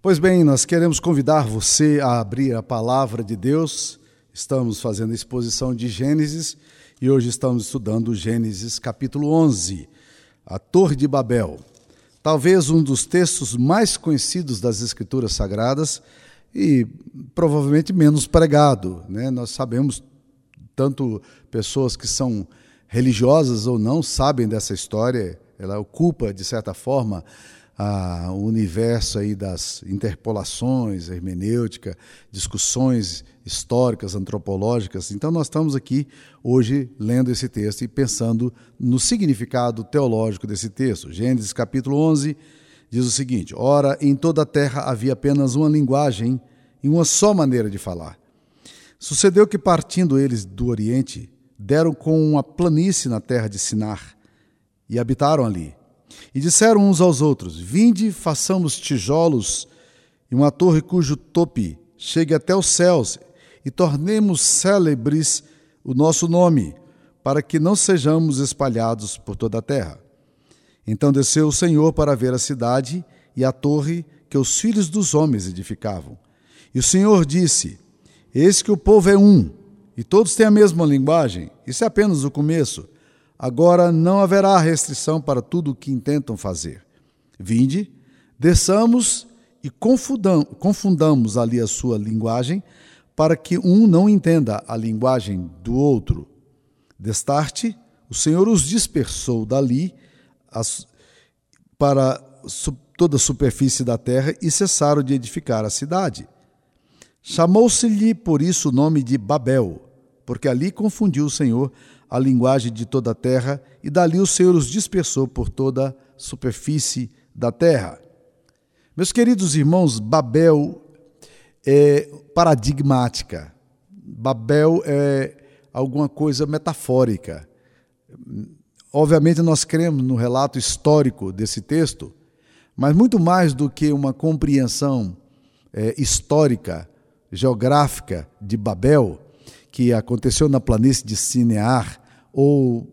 Pois bem, nós queremos convidar você a abrir a palavra de Deus. Estamos fazendo a exposição de Gênesis e hoje estamos estudando Gênesis capítulo 11, a Torre de Babel. Talvez um dos textos mais conhecidos das Escrituras Sagradas e provavelmente menos pregado. Né? Nós sabemos, tanto pessoas que são religiosas ou não sabem dessa história, ela ocupa, de certa forma, o universo aí das interpolações, hermenêutica, discussões históricas, antropológicas. Então, nós estamos aqui hoje lendo esse texto e pensando no significado teológico desse texto. Gênesis capítulo 11 diz o seguinte: Ora, em toda a terra havia apenas uma linguagem e uma só maneira de falar. Sucedeu que, partindo eles do Oriente, deram com uma planície na terra de Sinar e habitaram ali. E disseram uns aos outros: Vinde, façamos tijolos e uma torre cujo tope chegue até os céus, e tornemos célebres o nosso nome, para que não sejamos espalhados por toda a terra. Então desceu o Senhor para ver a cidade e a torre que os filhos dos homens edificavam. E o Senhor disse: Eis que o povo é um, e todos têm a mesma linguagem. Isso é apenas o começo. Agora não haverá restrição para tudo o que intentam fazer. Vinde, desçamos e confundamos ali a sua linguagem, para que um não entenda a linguagem do outro. Destarte, o Senhor os dispersou dali para toda a superfície da terra e cessaram de edificar a cidade. Chamou-se-lhe por isso o nome de Babel, porque ali confundiu o Senhor a linguagem de toda a terra, e dali o Senhor os dispersou por toda a superfície da terra. Meus queridos irmãos, Babel é paradigmática. Babel é alguma coisa metafórica. Obviamente, nós cremos no relato histórico desse texto, mas muito mais do que uma compreensão é, histórica, geográfica de Babel, que aconteceu na planície de Sinear, ou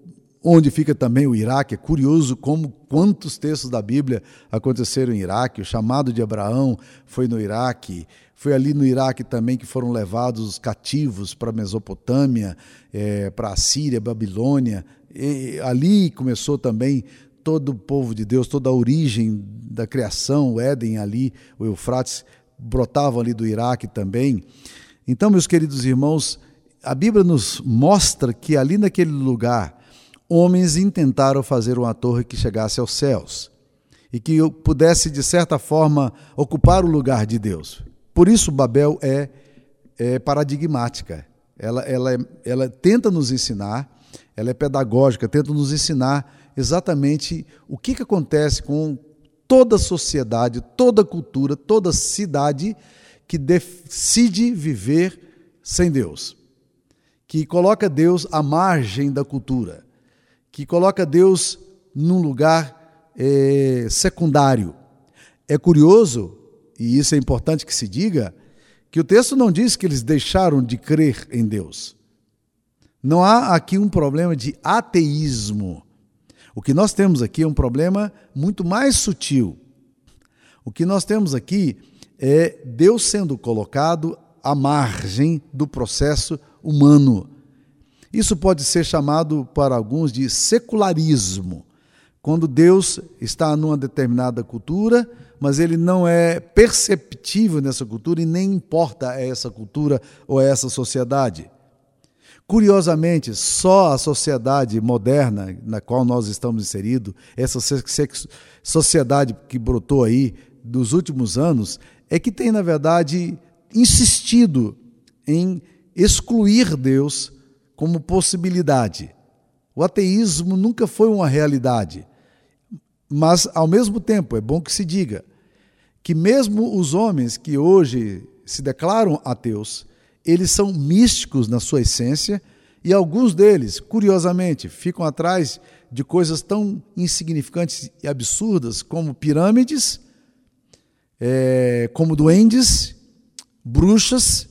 onde fica também o Iraque. É curioso como quantos textos da Bíblia aconteceram em Iraque. O chamado de Abraão foi no Iraque. Foi ali no Iraque também que foram levados os cativos para a Mesopotâmia, é, para a Síria, Babilônia. E ali começou também todo o povo de Deus, toda a origem da criação, o Éden ali, o Eufrates brotavam ali do Iraque também. Então, meus queridos irmãos, a Bíblia nos mostra que ali naquele lugar, homens intentaram fazer uma torre que chegasse aos céus e que pudesse, de certa forma, ocupar o lugar de Deus. Por isso, Babel é, é paradigmática. Ela, ela, ela tenta nos ensinar, ela é pedagógica, tenta nos ensinar exatamente o que, que acontece com toda sociedade, toda cultura, toda cidade que decide viver sem Deus que coloca Deus à margem da cultura, que coloca Deus num lugar é, secundário. É curioso, e isso é importante que se diga, que o texto não diz que eles deixaram de crer em Deus. Não há aqui um problema de ateísmo. O que nós temos aqui é um problema muito mais sutil. O que nós temos aqui é Deus sendo colocado à margem do processo humano. Isso pode ser chamado para alguns de secularismo, quando Deus está numa determinada cultura, mas ele não é perceptível nessa cultura e nem importa a essa cultura ou a essa sociedade. Curiosamente, só a sociedade moderna na qual nós estamos inseridos, essa sociedade que brotou aí dos últimos anos, é que tem, na verdade, insistido em excluir Deus como possibilidade. O ateísmo nunca foi uma realidade. Mas, ao mesmo tempo, é bom que se diga que, mesmo os homens que hoje se declaram ateus, eles são místicos na sua essência e alguns deles, curiosamente, ficam atrás de coisas tão insignificantes e absurdas como pirâmides, é, como duendes, bruxas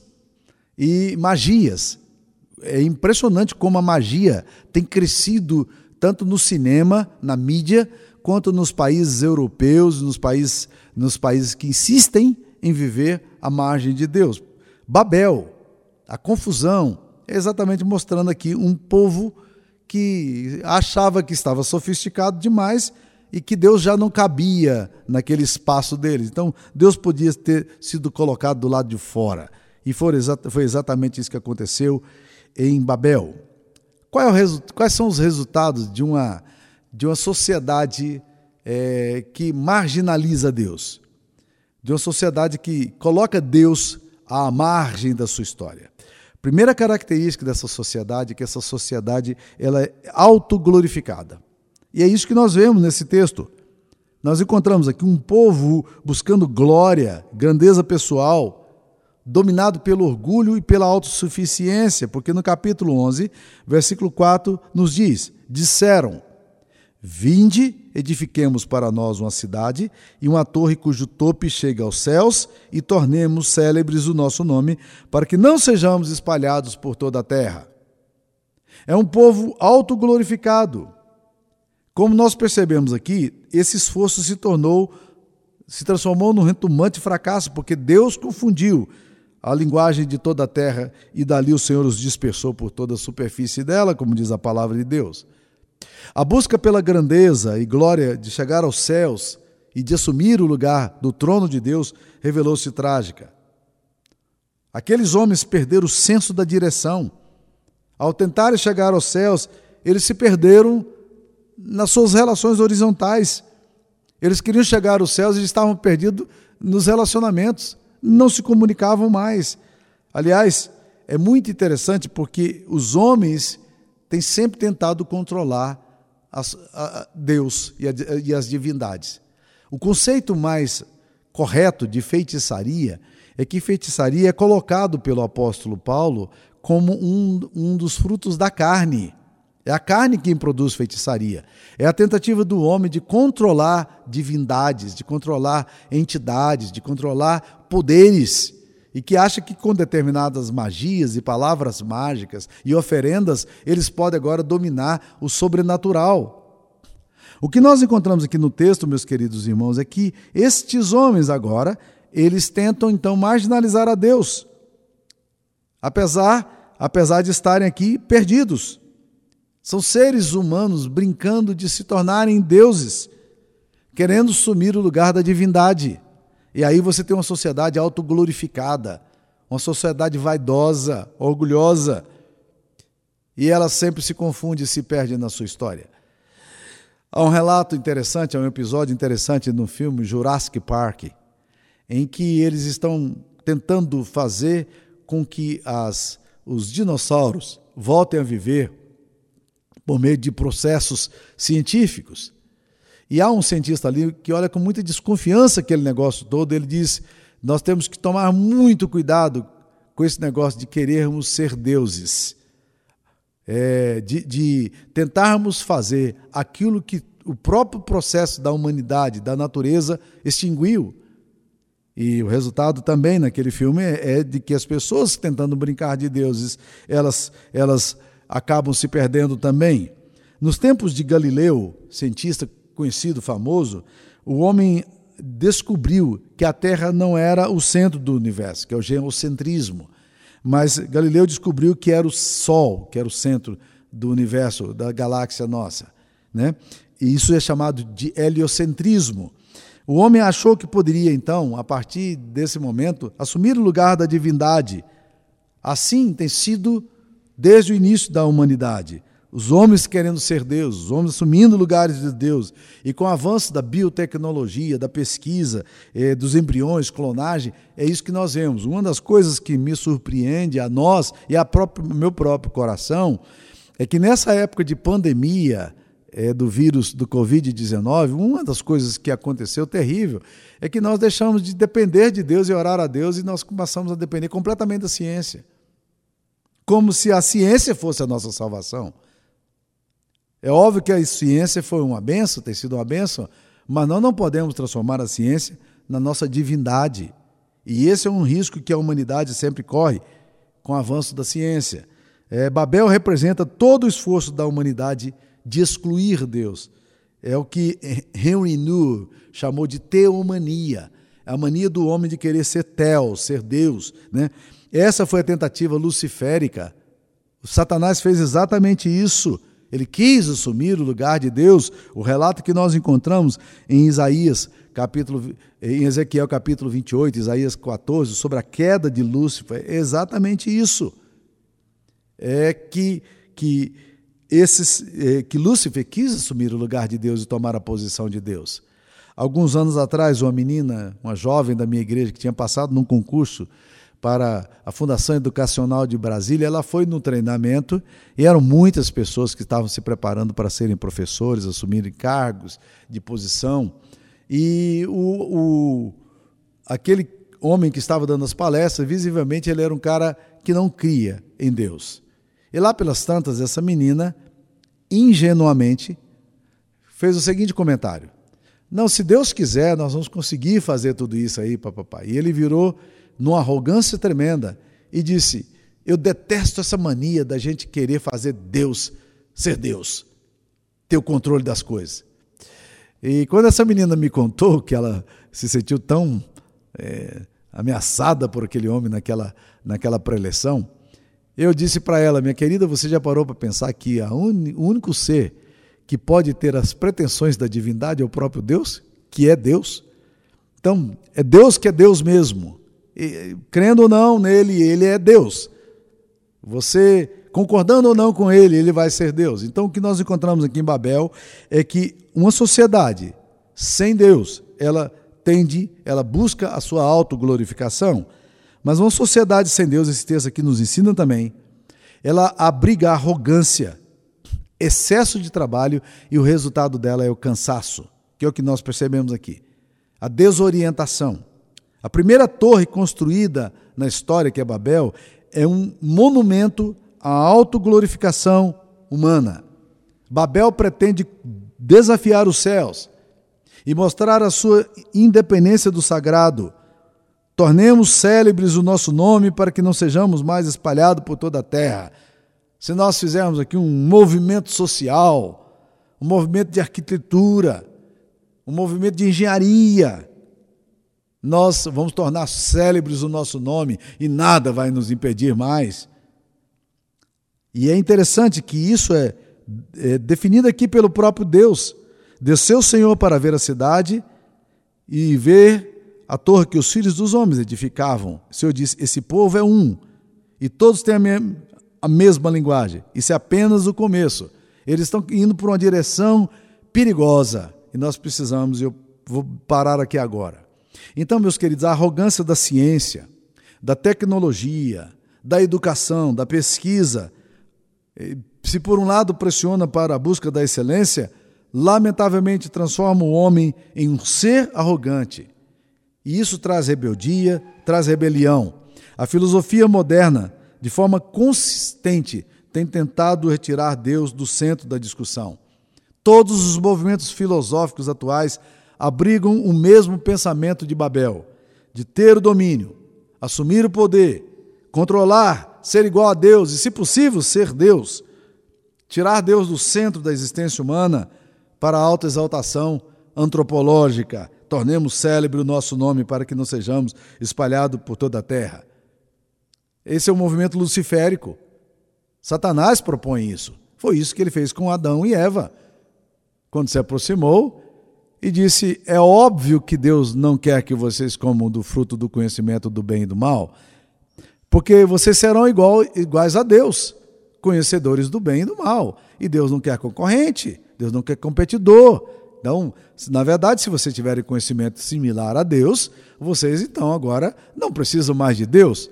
e magias. É impressionante como a magia tem crescido tanto no cinema, na mídia, quanto nos países europeus, nos países, nos países que insistem em viver à margem de Deus. Babel, a confusão, é exatamente mostrando aqui um povo que achava que estava sofisticado demais e que Deus já não cabia naquele espaço deles. Então, Deus podia ter sido colocado do lado de fora. E foi exatamente isso que aconteceu em Babel. É quais são os resultados de uma, de uma sociedade é, que marginaliza Deus? De uma sociedade que coloca Deus à margem da sua história. Primeira característica dessa sociedade é que essa sociedade ela é autoglorificada. E é isso que nós vemos nesse texto. Nós encontramos aqui um povo buscando glória, grandeza pessoal, dominado pelo orgulho e pela autossuficiência, porque no capítulo 11, versículo 4, nos diz: Disseram: Vinde, edifiquemos para nós uma cidade e uma torre cujo tope chega aos céus e tornemos célebres o nosso nome, para que não sejamos espalhados por toda a terra. É um povo autoglorificado. Como nós percebemos aqui, esse esforço se tornou se transformou num retumante fracasso, porque Deus confundiu a linguagem de toda a terra, e dali o Senhor os dispersou por toda a superfície dela, como diz a palavra de Deus. A busca pela grandeza e glória de chegar aos céus e de assumir o lugar do trono de Deus revelou-se trágica. Aqueles homens perderam o senso da direção. Ao tentarem chegar aos céus, eles se perderam nas suas relações horizontais. Eles queriam chegar aos céus e estavam perdidos nos relacionamentos não se comunicavam mais. Aliás, é muito interessante porque os homens têm sempre tentado controlar as, a, Deus e, a, e as divindades. O conceito mais correto de feitiçaria é que feitiçaria é colocado pelo apóstolo Paulo como um, um dos frutos da carne. É a carne quem produz feitiçaria. É a tentativa do homem de controlar divindades, de controlar entidades, de controlar poderes. E que acha que com determinadas magias e palavras mágicas e oferendas, eles podem agora dominar o sobrenatural. O que nós encontramos aqui no texto, meus queridos irmãos, é que estes homens agora, eles tentam então marginalizar a Deus. Apesar, apesar de estarem aqui perdidos. São seres humanos brincando de se tornarem deuses, querendo sumir o lugar da divindade. E aí você tem uma sociedade autoglorificada, uma sociedade vaidosa, orgulhosa, e ela sempre se confunde e se perde na sua história. Há um relato interessante, há um episódio interessante no filme Jurassic Park, em que eles estão tentando fazer com que as, os dinossauros voltem a viver por meio de processos científicos. E há um cientista ali que olha com muita desconfiança aquele negócio todo. Ele diz: nós temos que tomar muito cuidado com esse negócio de querermos ser deuses, é, de, de tentarmos fazer aquilo que o próprio processo da humanidade, da natureza, extinguiu. E o resultado também naquele filme é, é de que as pessoas tentando brincar de deuses, elas, elas acabam se perdendo também. Nos tempos de Galileu, cientista conhecido, famoso, o homem descobriu que a Terra não era o centro do universo, que é o geocentrismo. Mas Galileu descobriu que era o Sol, que era o centro do universo, da galáxia nossa. Né? E isso é chamado de heliocentrismo. O homem achou que poderia, então, a partir desse momento, assumir o lugar da divindade. Assim tem sido desde o início da humanidade. Os homens querendo ser Deus, os homens assumindo lugares de Deus. E com o avanço da biotecnologia, da pesquisa, eh, dos embriões, clonagem, é isso que nós vemos. Uma das coisas que me surpreende a nós e a próprio, meu próprio coração é que nessa época de pandemia eh, do vírus do Covid-19, uma das coisas que aconteceu terrível é que nós deixamos de depender de Deus e orar a Deus e nós começamos a depender completamente da ciência como se a ciência fosse a nossa salvação. É óbvio que a ciência foi uma benção, tem sido uma benção, mas nós não podemos transformar a ciência na nossa divindade. E esse é um risco que a humanidade sempre corre com o avanço da ciência. É, Babel representa todo o esforço da humanidade de excluir Deus. É o que Henry New chamou de teomania. A mania do homem de querer ser tel, ser Deus. Né? Essa foi a tentativa luciférica. O Satanás fez exatamente isso. Ele quis assumir o lugar de Deus. O relato que nós encontramos em Isaías, capítulo, em Ezequiel capítulo 28, Isaías 14, sobre a queda de Lúcifer, é exatamente isso. É que, que esses, eh, que Lúcifer quis assumir o lugar de Deus e tomar a posição de Deus. Alguns anos atrás, uma menina, uma jovem da minha igreja, que tinha passado num concurso para a Fundação Educacional de Brasília, ela foi no treinamento e eram muitas pessoas que estavam se preparando para serem professores, assumirem cargos de posição. E o, o, aquele homem que estava dando as palestras, visivelmente ele era um cara que não cria em Deus. E lá pelas tantas, essa menina, ingenuamente, fez o seguinte comentário: Não, se Deus quiser, nós vamos conseguir fazer tudo isso aí, papapá. E ele virou numa arrogância tremenda e disse: Eu detesto essa mania da gente querer fazer Deus ser Deus, ter o controle das coisas. E quando essa menina me contou que ela se sentiu tão é, ameaçada por aquele homem naquela, naquela preleção, eu disse para ela, minha querida, você já parou para pensar que un... o único ser que pode ter as pretensões da divindade é o próprio Deus, que é Deus? Então, é Deus que é Deus mesmo. Crendo ou não nele, ele é Deus. Você concordando ou não com ele, ele vai ser Deus. Então, o que nós encontramos aqui em Babel é que uma sociedade sem Deus, ela tende, ela busca a sua autoglorificação. Mas uma sociedade sem Deus, esse texto aqui nos ensina também, ela abriga arrogância, excesso de trabalho e o resultado dela é o cansaço, que é o que nós percebemos aqui. A desorientação. A primeira torre construída na história, que é Babel, é um monumento à autoglorificação humana. Babel pretende desafiar os céus e mostrar a sua independência do sagrado Tornemos célebres o nosso nome para que não sejamos mais espalhados por toda a terra. Se nós fizermos aqui um movimento social, um movimento de arquitetura, um movimento de engenharia, nós vamos tornar célebres o nosso nome e nada vai nos impedir mais. E é interessante que isso é, é definido aqui pelo próprio Deus. Desceu o Senhor para ver a cidade e ver a torre que os filhos dos homens edificavam. O Senhor disse: Esse povo é um, e todos têm a, me a mesma linguagem. Isso é apenas o começo. Eles estão indo por uma direção perigosa e nós precisamos, eu vou parar aqui agora. Então, meus queridos, a arrogância da ciência, da tecnologia, da educação, da pesquisa, eh, se por um lado pressiona para a busca da excelência, lamentavelmente transforma o homem em um ser arrogante e isso traz rebeldia, traz rebelião. A filosofia moderna, de forma consistente, tem tentado retirar Deus do centro da discussão. Todos os movimentos filosóficos atuais abrigam o mesmo pensamento de Babel, de ter o domínio, assumir o poder, controlar, ser igual a Deus e, se possível, ser Deus. Tirar Deus do centro da existência humana para a autoexaltação antropológica, tornemos célebre o nosso nome para que não sejamos espalhados por toda a terra. Esse é o movimento luciférico. Satanás propõe isso. Foi isso que ele fez com Adão e Eva. Quando se aproximou e disse: É óbvio que Deus não quer que vocês comam do fruto do conhecimento do bem e do mal, porque vocês serão igual, iguais a Deus, conhecedores do bem e do mal. E Deus não quer concorrente, Deus não quer competidor, então, na verdade, se vocês tiverem conhecimento similar a Deus, vocês então agora não precisam mais de Deus.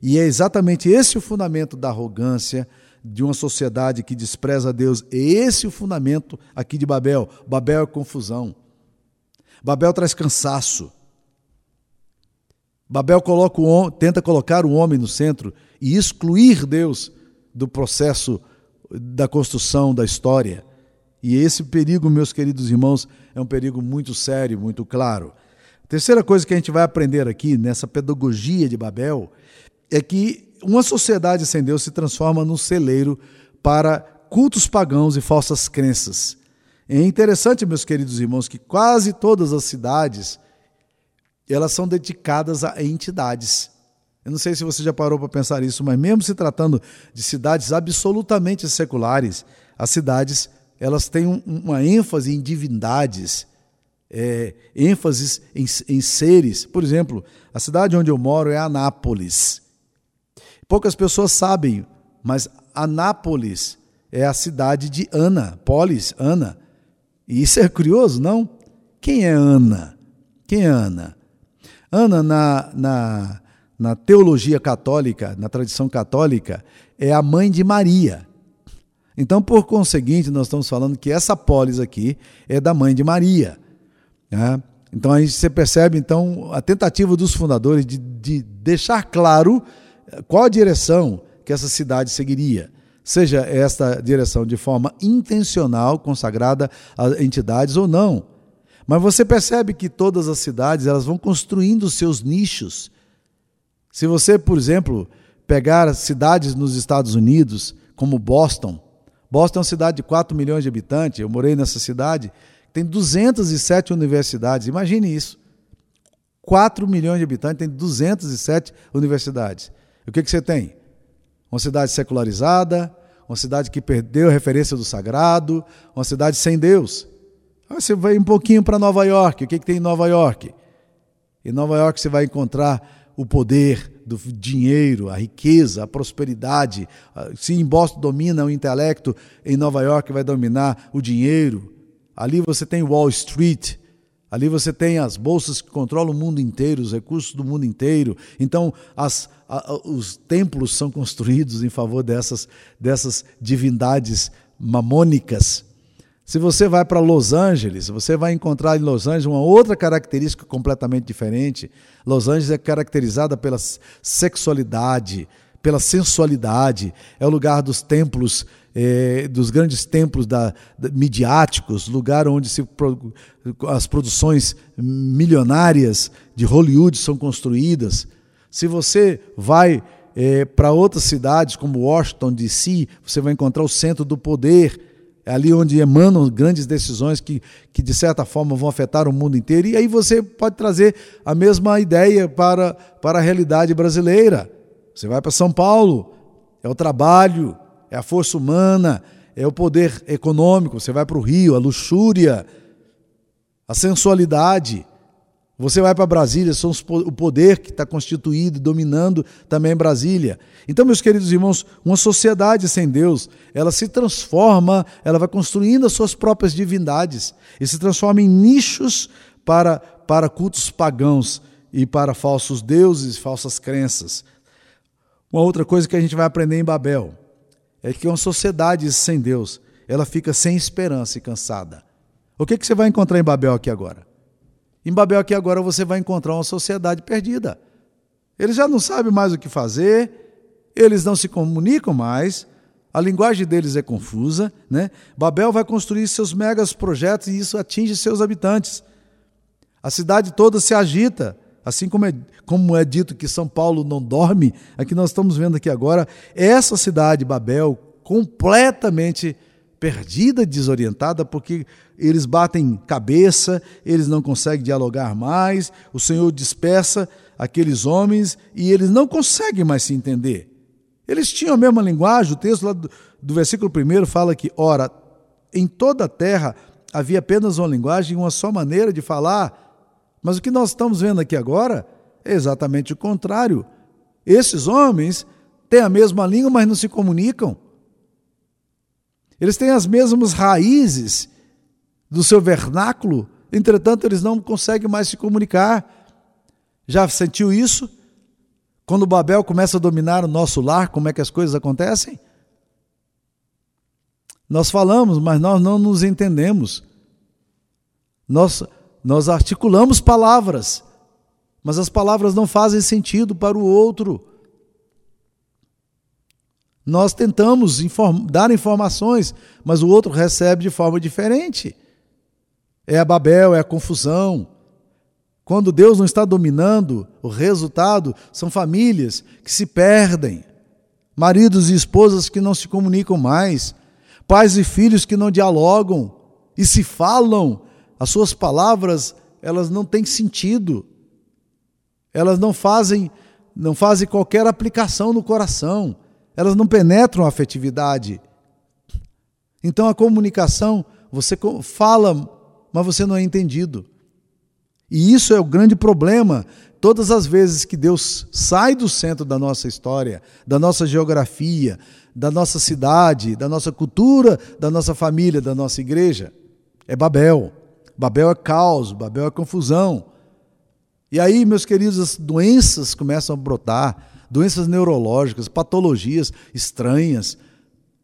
E é exatamente esse o fundamento da arrogância de uma sociedade que despreza Deus. É esse o fundamento aqui de Babel. Babel é confusão. Babel traz cansaço. Babel coloca o, tenta colocar o homem no centro e excluir Deus do processo da construção da história. E esse perigo, meus queridos irmãos, é um perigo muito sério, muito claro. A terceira coisa que a gente vai aprender aqui nessa pedagogia de Babel é que uma sociedade sem Deus se transforma num celeiro para cultos pagãos e falsas crenças. É interessante, meus queridos irmãos, que quase todas as cidades elas são dedicadas a entidades. Eu não sei se você já parou para pensar isso, mas mesmo se tratando de cidades absolutamente seculares, as cidades elas têm uma ênfase em divindades, é, ênfase em, em seres. Por exemplo, a cidade onde eu moro é Anápolis. Poucas pessoas sabem, mas Anápolis é a cidade de Ana, Polis, Ana. E isso é curioso, não? Quem é Ana? Quem é Ana? Ana, na, na, na teologia católica, na tradição católica, é a mãe de Maria. Então, por conseguinte, nós estamos falando que essa polis aqui é da mãe de Maria. Né? Então, aí você percebe então a tentativa dos fundadores de, de deixar claro qual a direção que essa cidade seguiria seja esta direção de forma intencional, consagrada a entidades ou não. Mas você percebe que todas as cidades elas vão construindo seus nichos. Se você, por exemplo, pegar cidades nos Estados Unidos, como Boston, Boston é uma cidade de 4 milhões de habitantes, eu morei nessa cidade, tem 207 universidades, imagine isso. 4 milhões de habitantes, tem 207 universidades. O que, que você tem? Uma cidade secularizada, uma cidade que perdeu a referência do sagrado, uma cidade sem Deus. Aí você vai um pouquinho para Nova York. O que, que tem em Nova York? Em Nova York você vai encontrar o poder do dinheiro, a riqueza, a prosperidade. Se em Boston domina o intelecto, em Nova York vai dominar o dinheiro. Ali você tem Wall Street, Ali você tem as bolsas que controlam o mundo inteiro, os recursos do mundo inteiro. Então, as, a, os templos são construídos em favor dessas, dessas divindades mamônicas. Se você vai para Los Angeles, você vai encontrar em Los Angeles uma outra característica completamente diferente. Los Angeles é caracterizada pela sexualidade, pela sensualidade, é o lugar dos templos é, dos grandes templos da, da, midiáticos, lugar onde se, as produções milionárias de Hollywood são construídas. Se você vai é, para outras cidades como Washington D.C., você vai encontrar o centro do poder, ali onde emanam grandes decisões que, que, de certa forma, vão afetar o mundo inteiro. E aí você pode trazer a mesma ideia para, para a realidade brasileira. Você vai para São Paulo, é o trabalho, é a força humana, é o poder econômico. Você vai para o Rio, a luxúria, a sensualidade. Você vai para Brasília, são os, o poder que está constituído, dominando também Brasília. Então, meus queridos irmãos, uma sociedade sem Deus, ela se transforma, ela vai construindo as suas próprias divindades e se transforma em nichos para, para cultos pagãos e para falsos deuses, falsas crenças. Uma outra coisa que a gente vai aprender em Babel é que uma sociedade sem Deus, ela fica sem esperança e cansada. O que, que você vai encontrar em Babel aqui agora? Em Babel aqui agora você vai encontrar uma sociedade perdida. Eles já não sabem mais o que fazer, eles não se comunicam mais, a linguagem deles é confusa. Né? Babel vai construir seus megas projetos e isso atinge seus habitantes. A cidade toda se agita, assim como é, como é dito que São Paulo não dorme, aqui nós estamos vendo aqui agora, essa cidade, Babel, completamente perdida, desorientada, porque eles batem cabeça, eles não conseguem dialogar mais, o Senhor dispersa aqueles homens e eles não conseguem mais se entender. Eles tinham a mesma linguagem, o texto lá do, do versículo 1 fala que, ora, em toda a terra havia apenas uma linguagem, uma só maneira de falar, mas o que nós estamos vendo aqui agora é exatamente o contrário. Esses homens têm a mesma língua, mas não se comunicam. Eles têm as mesmas raízes do seu vernáculo, entretanto, eles não conseguem mais se comunicar. Já sentiu isso? Quando Babel começa a dominar o nosso lar, como é que as coisas acontecem? Nós falamos, mas nós não nos entendemos. Nós nós articulamos palavras, mas as palavras não fazem sentido para o outro. Nós tentamos inform dar informações, mas o outro recebe de forma diferente. É a Babel, é a confusão. Quando Deus não está dominando, o resultado são famílias que se perdem, maridos e esposas que não se comunicam mais, pais e filhos que não dialogam, e se falam, as suas palavras, elas não têm sentido. Elas não fazem, não fazem qualquer aplicação no coração. Elas não penetram a afetividade. Então a comunicação, você fala, mas você não é entendido. E isso é o grande problema. Todas as vezes que Deus sai do centro da nossa história, da nossa geografia, da nossa cidade, da nossa cultura, da nossa família, da nossa igreja, é Babel. Babel é caos, Babel é confusão. E aí, meus queridos, as doenças começam a brotar, doenças neurológicas, patologias estranhas.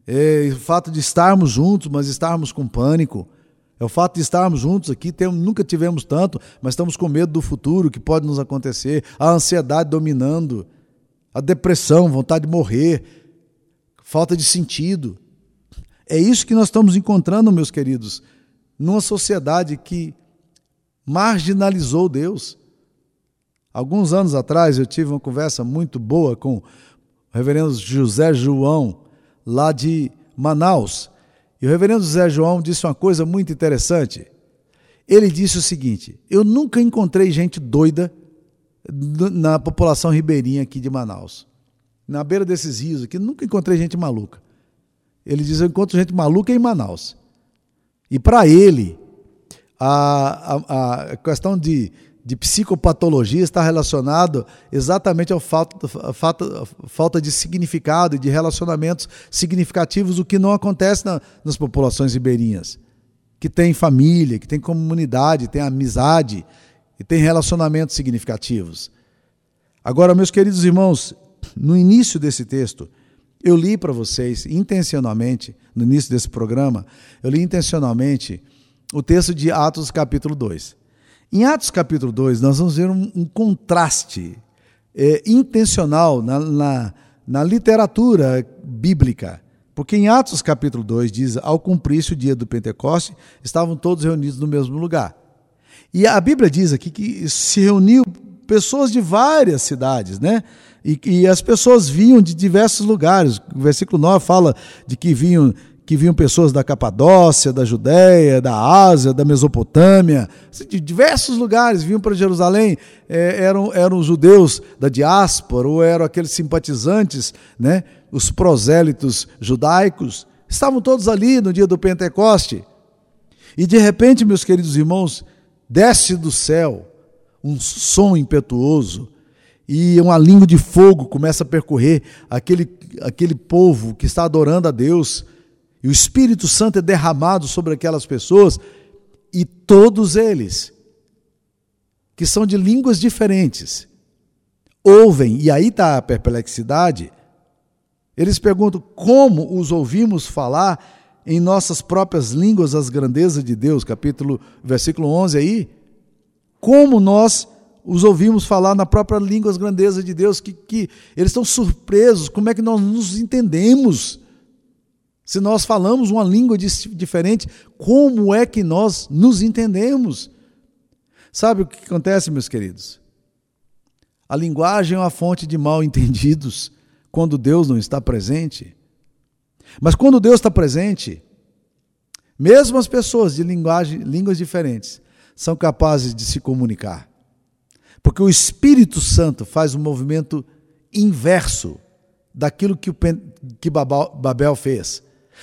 É, o fato de estarmos juntos, mas estarmos com pânico. É o fato de estarmos juntos aqui, temos, nunca tivemos tanto, mas estamos com medo do futuro, que pode nos acontecer, a ansiedade dominando, a depressão, vontade de morrer, falta de sentido. É isso que nós estamos encontrando, meus queridos, numa sociedade que marginalizou Deus. Alguns anos atrás eu tive uma conversa muito boa com o reverendo José João, lá de Manaus. E o reverendo José João disse uma coisa muito interessante. Ele disse o seguinte: Eu nunca encontrei gente doida na população ribeirinha aqui de Manaus. Na beira desses rios aqui, nunca encontrei gente maluca. Ele diz: Eu encontro gente maluca em Manaus. E para ele, a, a, a questão de de psicopatologia está relacionado exatamente ao falta, falta, falta de significado e de relacionamentos significativos, o que não acontece na, nas populações ribeirinhas, que tem família, que tem comunidade, tem amizade e tem relacionamentos significativos. Agora, meus queridos irmãos, no início desse texto, eu li para vocês intencionalmente, no início desse programa, eu li intencionalmente o texto de Atos capítulo 2. Em Atos capítulo 2, nós vamos ver um, um contraste é, intencional na, na, na literatura bíblica. Porque em Atos capítulo 2 diz: Ao cumprir-se o dia do Pentecoste, estavam todos reunidos no mesmo lugar. E a Bíblia diz aqui que se reuniu pessoas de várias cidades, né? E, e as pessoas vinham de diversos lugares. O versículo 9 fala de que vinham que vinham pessoas da Capadócia, da Judéia, da Ásia, da Mesopotâmia, assim, de diversos lugares vinham para Jerusalém, é, eram, eram judeus da diáspora, ou eram aqueles simpatizantes, né, os prosélitos judaicos, estavam todos ali no dia do Pentecoste. E de repente, meus queridos irmãos, desce do céu um som impetuoso, e uma língua de fogo começa a percorrer aquele, aquele povo que está adorando a Deus e o Espírito Santo é derramado sobre aquelas pessoas, e todos eles, que são de línguas diferentes, ouvem, e aí está a perplexidade. Eles perguntam como os ouvimos falar em nossas próprias línguas as grandezas de Deus, capítulo, versículo 11 aí. Como nós os ouvimos falar na própria língua as grandezas de Deus, que, que eles estão surpresos, como é que nós nos entendemos? Se nós falamos uma língua diferente, como é que nós nos entendemos? Sabe o que acontece, meus queridos? A linguagem é uma fonte de mal entendidos quando Deus não está presente. Mas quando Deus está presente, mesmo as pessoas de linguagem, línguas diferentes são capazes de se comunicar. Porque o Espírito Santo faz um movimento inverso daquilo que, o, que Babel fez.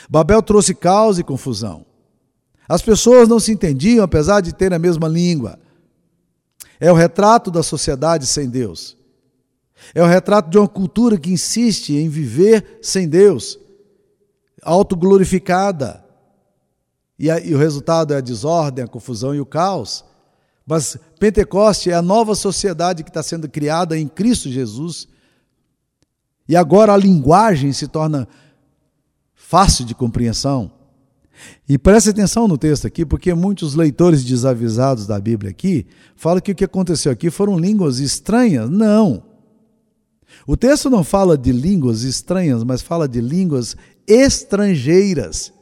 Babel trouxe caos e confusão. As pessoas não se entendiam, apesar de terem a mesma língua. É o retrato da sociedade sem Deus. É o retrato de uma cultura que insiste em viver sem Deus, autoglorificada. E, e o resultado é a desordem, a confusão e o caos. Mas Pentecoste é a nova sociedade que está sendo criada em Cristo Jesus. E agora a linguagem se torna fácil de compreensão. E preste atenção no texto aqui, porque muitos leitores desavisados da Bíblia aqui falam que o que aconteceu aqui foram línguas estranhas. Não. O texto não fala de línguas estranhas, mas fala de línguas estrangeiras.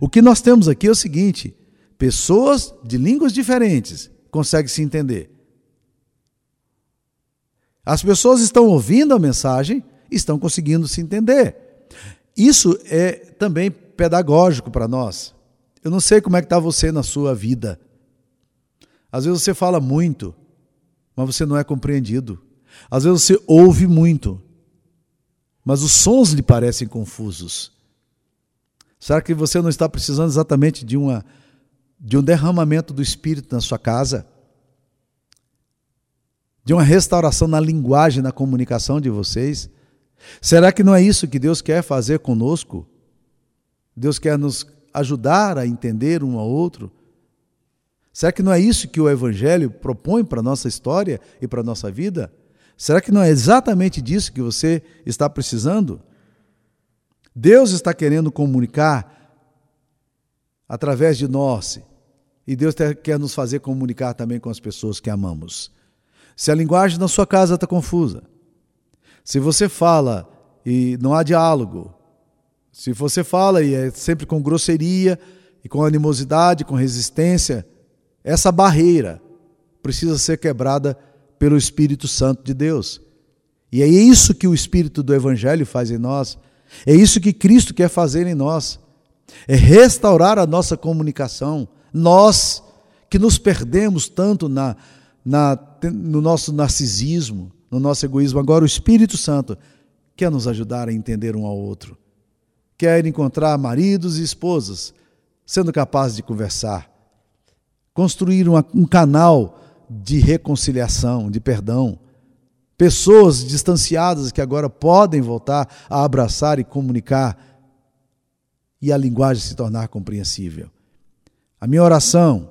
O que nós temos aqui é o seguinte: pessoas de línguas diferentes conseguem se entender. As pessoas estão ouvindo a mensagem, estão conseguindo se entender. Isso é também pedagógico para nós. Eu não sei como é que está você na sua vida. Às vezes você fala muito, mas você não é compreendido. Às vezes você ouve muito, mas os sons lhe parecem confusos. Será que você não está precisando exatamente de, uma, de um derramamento do Espírito na sua casa? De uma restauração na linguagem, na comunicação de vocês? Será que não é isso que Deus quer fazer conosco? Deus quer nos ajudar a entender um ao outro? Será que não é isso que o Evangelho propõe para a nossa história e para a nossa vida? Será que não é exatamente disso que você está precisando? Deus está querendo comunicar através de nós e Deus quer nos fazer comunicar também com as pessoas que amamos. Se a linguagem na sua casa está confusa, se você fala e não há diálogo, se você fala e é sempre com grosseria e com animosidade, com resistência, essa barreira precisa ser quebrada pelo Espírito Santo de Deus. E é isso que o Espírito do Evangelho faz em nós. É isso que Cristo quer fazer em nós. É restaurar a nossa comunicação. Nós que nos perdemos tanto na, na, no nosso narcisismo, no nosso egoísmo, agora o Espírito Santo quer nos ajudar a entender um ao outro quer encontrar maridos e esposas sendo capazes de conversar, construir uma, um canal de reconciliação, de perdão. Pessoas distanciadas que agora podem voltar a abraçar e comunicar e a linguagem se tornar compreensível. A minha oração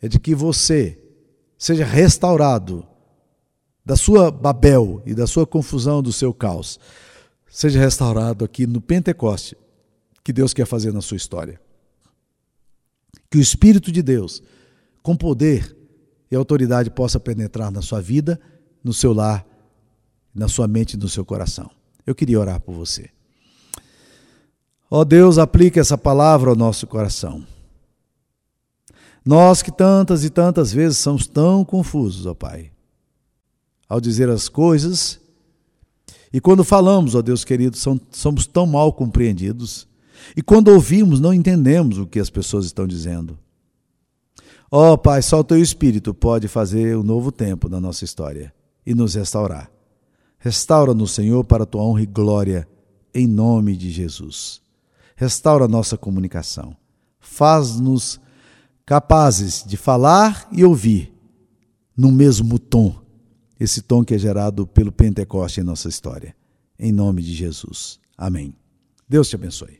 é de que você seja restaurado da sua Babel e da sua confusão, do seu caos seja restaurado aqui no Pentecoste que Deus quer fazer na sua história. Que o Espírito de Deus, com poder e autoridade, possa penetrar na sua vida, no seu lar, na sua mente e no seu coração. Eu queria orar por você. Ó oh Deus, aplique essa palavra ao nosso coração. Nós que tantas e tantas vezes somos tão confusos, ó Pai, ao dizer as coisas e quando falamos, ó Deus querido, somos tão mal compreendidos. E quando ouvimos, não entendemos o que as pessoas estão dizendo. Ó Pai, só o Teu Espírito pode fazer um novo tempo na nossa história e nos restaurar. Restaura-nos, Senhor, para a Tua honra e glória, em nome de Jesus. Restaura a nossa comunicação. Faz-nos capazes de falar e ouvir no mesmo tom esse tom que é gerado pelo Pentecoste em nossa história. Em nome de Jesus. Amém. Deus te abençoe.